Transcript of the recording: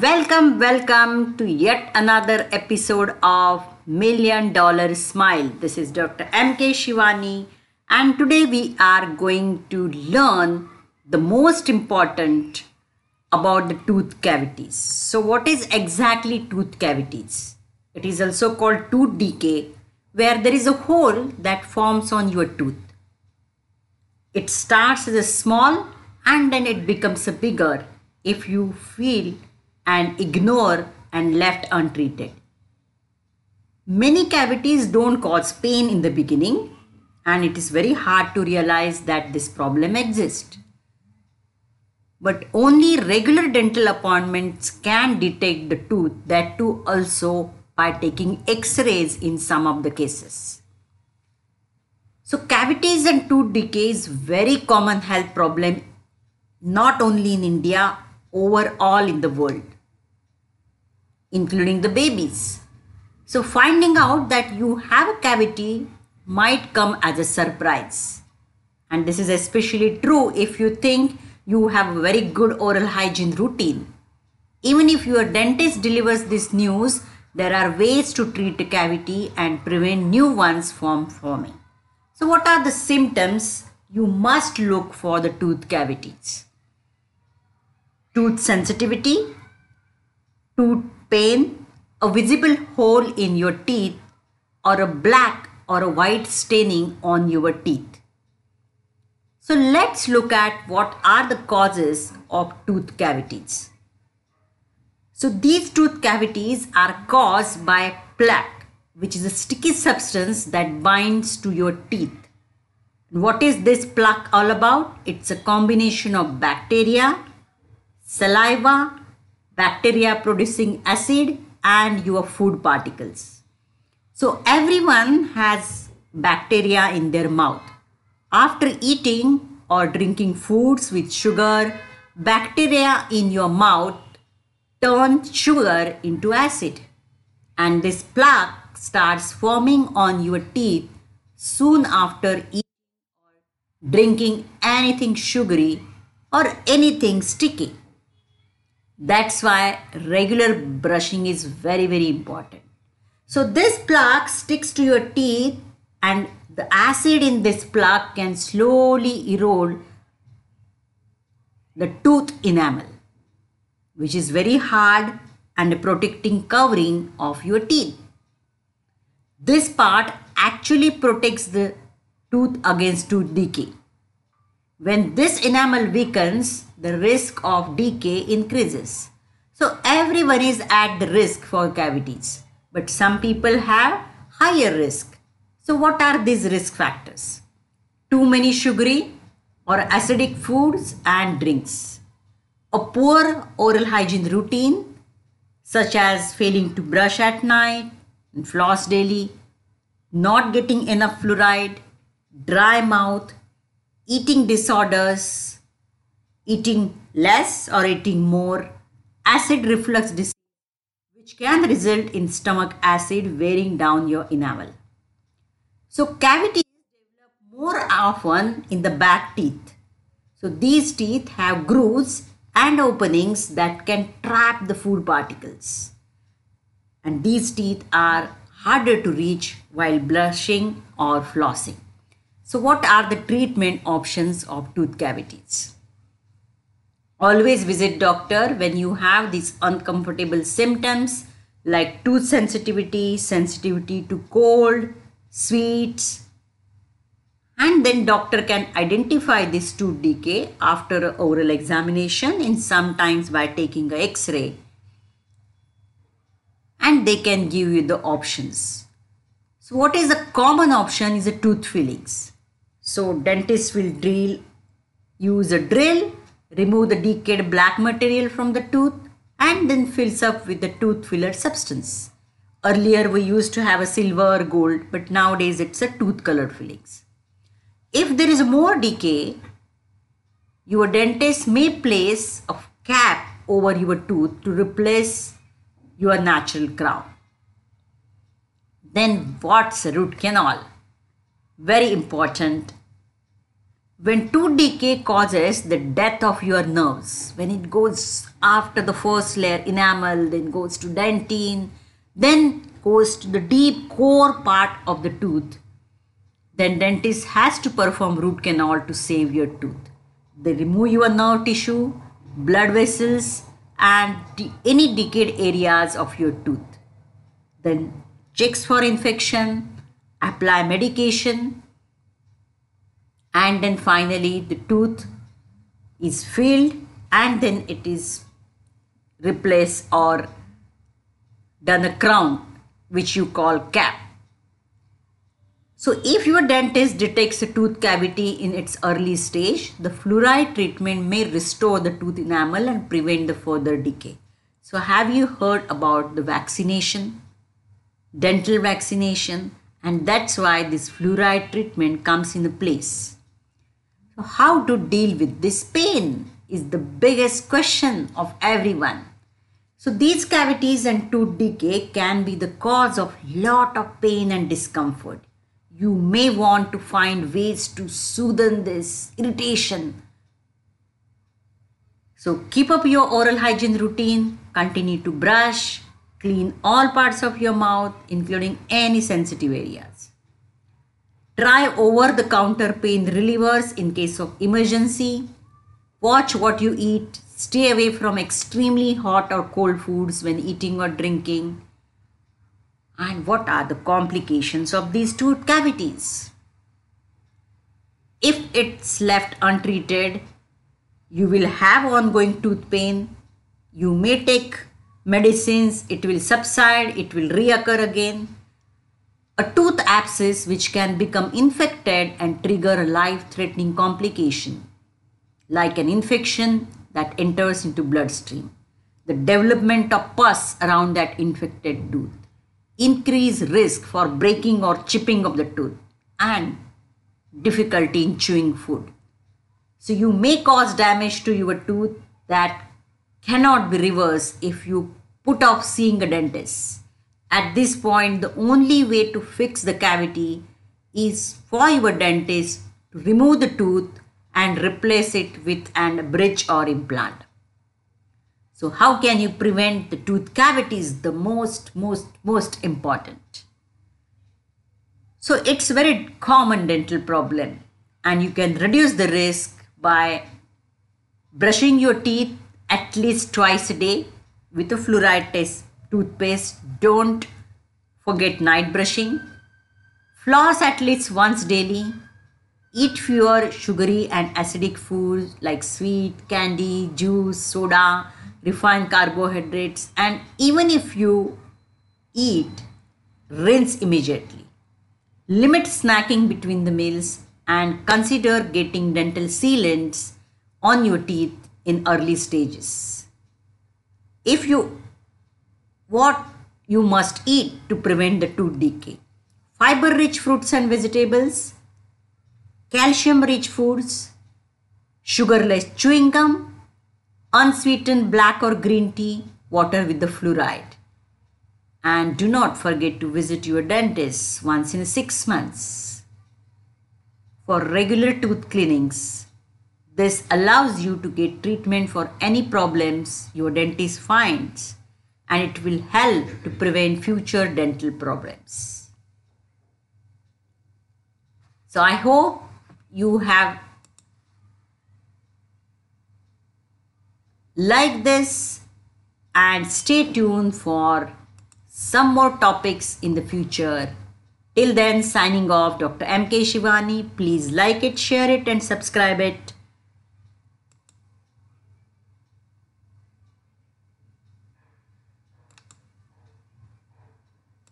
Welcome, welcome to yet another episode of Million Dollar Smile. This is Dr. MK Shivani, and today we are going to learn the most important about the tooth cavities. So, what is exactly tooth cavities? It is also called tooth decay, where there is a hole that forms on your tooth. It starts as a small and then it becomes a bigger if you feel and ignore and left untreated. Many cavities don't cause pain in the beginning and it is very hard to realize that this problem exists. But only regular dental appointments can detect the tooth, that too also by taking x-rays in some of the cases. So cavities and tooth decay is very common health problem not only in India, overall in the world including the babies. So, finding out that you have a cavity might come as a surprise. And this is especially true if you think you have a very good oral hygiene routine. Even if your dentist delivers this news, there are ways to treat a cavity and prevent new ones from forming. So, what are the symptoms you must look for the tooth cavities? Tooth sensitivity, tooth pain, a visible hole in your teeth, or a black or a white staining on your teeth. So let's look at what are the causes of tooth cavities. So these tooth cavities are caused by plaque, which is a sticky substance that binds to your teeth. What is this plaque all about? It's a combination of bacteria, saliva, bacteria producing acid and your food particles. So everyone has bacteria in their mouth. After eating or drinking foods with sugar, bacteria in your mouth turn sugar into acid. And this plaque starts forming on your teeth soon after eating or drinking anything sugary or anything sticky. That's why regular brushing is very, very important. So this plaque sticks to your teeth and the acid in this plaque can slowly erode the tooth enamel, which is very hard and a protecting covering of your teeth. This part actually protects the tooth against tooth decay. When this enamel weakens, the risk of decay increases. So everyone is at the risk for cavities, but some people have higher risk. So what are these risk factors? Too many sugary or acidic foods and drinks. A poor oral hygiene routine such as failing to brush at night and floss daily, not getting enough fluoride, dry mouth, eating disorders, eating less or eating more, acid reflux disease, which can result in stomach acid wearing down your enamel. So cavities develop more often in the back teeth. So these teeth have grooves and openings that can trap the food particles. And these teeth are harder to reach while brushing or flossing. So what are the treatment options of tooth cavities? Always visit doctor when you have these uncomfortable symptoms like tooth sensitivity, sensitivity to cold, sweets. And then doctor can identify this tooth decay after oral examination and sometimes by taking a x-ray. And they can give you the options. So what is a common option is a tooth fillings. So dentist will drill, use a drill, remove the decayed black material from the tooth and then fills up with the tooth filler substance. Earlier we used to have a silver or gold but nowadays it's a tooth colored fillings. If there is more decay, your dentist may place a cap over your tooth to replace your natural crown. Then what's a root canal? Very important. when tooth decay causes the death of your nerves, when it goes after the first layer enamel, then goes to dentine, then goes to the deep core part of the tooth, then dentist has to perform root canal to save your tooth. They remove your nerve tissue, blood vessels, and any decayed areas of your tooth. Then checks for infection, apply medication, and then finally the tooth is filled and then it is replaced or done a crown which you call cap. So if your dentist detects a tooth cavity in its early stage, the fluoride treatment may restore the tooth enamel and prevent the further decay. So have you heard about the vaccination? Dental vaccination and that's why this fluoride treatment comes in the place. So how to deal with this pain is the biggest question of everyone. So these cavities and tooth decay can be the cause of lot of pain and discomfort. You may want to find ways to soothe this irritation. So keep up your oral hygiene routine, continue to brush, clean all parts of your mouth including any sensitive areas. Try over the counter pain relievers in case of emergency. Watch what you eat Stay away from extremely hot or cold foods when eating or drinking. And what are the complications of these tooth cavities? If it's left untreated, you will have ongoing tooth pain. You may take medicines, it will subside, it will reoccur again. A tooth abscess which can become infected and trigger a life threatening complication like an infection that enters into bloodstream. The development of pus around that infected tooth. Increase risk for breaking or chipping of the tooth and difficulty in chewing food. So you may cause damage to your tooth that cannot be reversed if you put off seeing a dentist. At this point, the only way to fix the cavity is for your dentist to remove the tooth and replace it with an bridge or implant. So how can you prevent the tooth cavities? The most, most, most important. So it's very common dental problem and you can reduce the risk by brushing your teeth at least twice a day with a fluoride test toothpaste. Don't forget night brushing. Floss at least once daily Eat fewer sugary and acidic foods like sweet, candy, juice, soda, refined carbohydrates, and even if you eat, rinse immediately. Limit snacking between the meals and consider getting dental sealants on your teeth in early stages. If you what you must eat to prevent the tooth decay. Fiber rich fruits and vegetables, calcium rich foods, sugarless chewing gum, unsweetened black or green tea, water with the fluoride. And do not forget to visit your dentist once in six months for regular tooth cleanings. This allows you to get treatment for any problems your dentist finds and it will help to prevent future dental problems. So I hope you have liked this and stay tuned for some more topics in the future. Till then, signing off, Dr. M.K. Shivani. Please like it, share it, and subscribe it.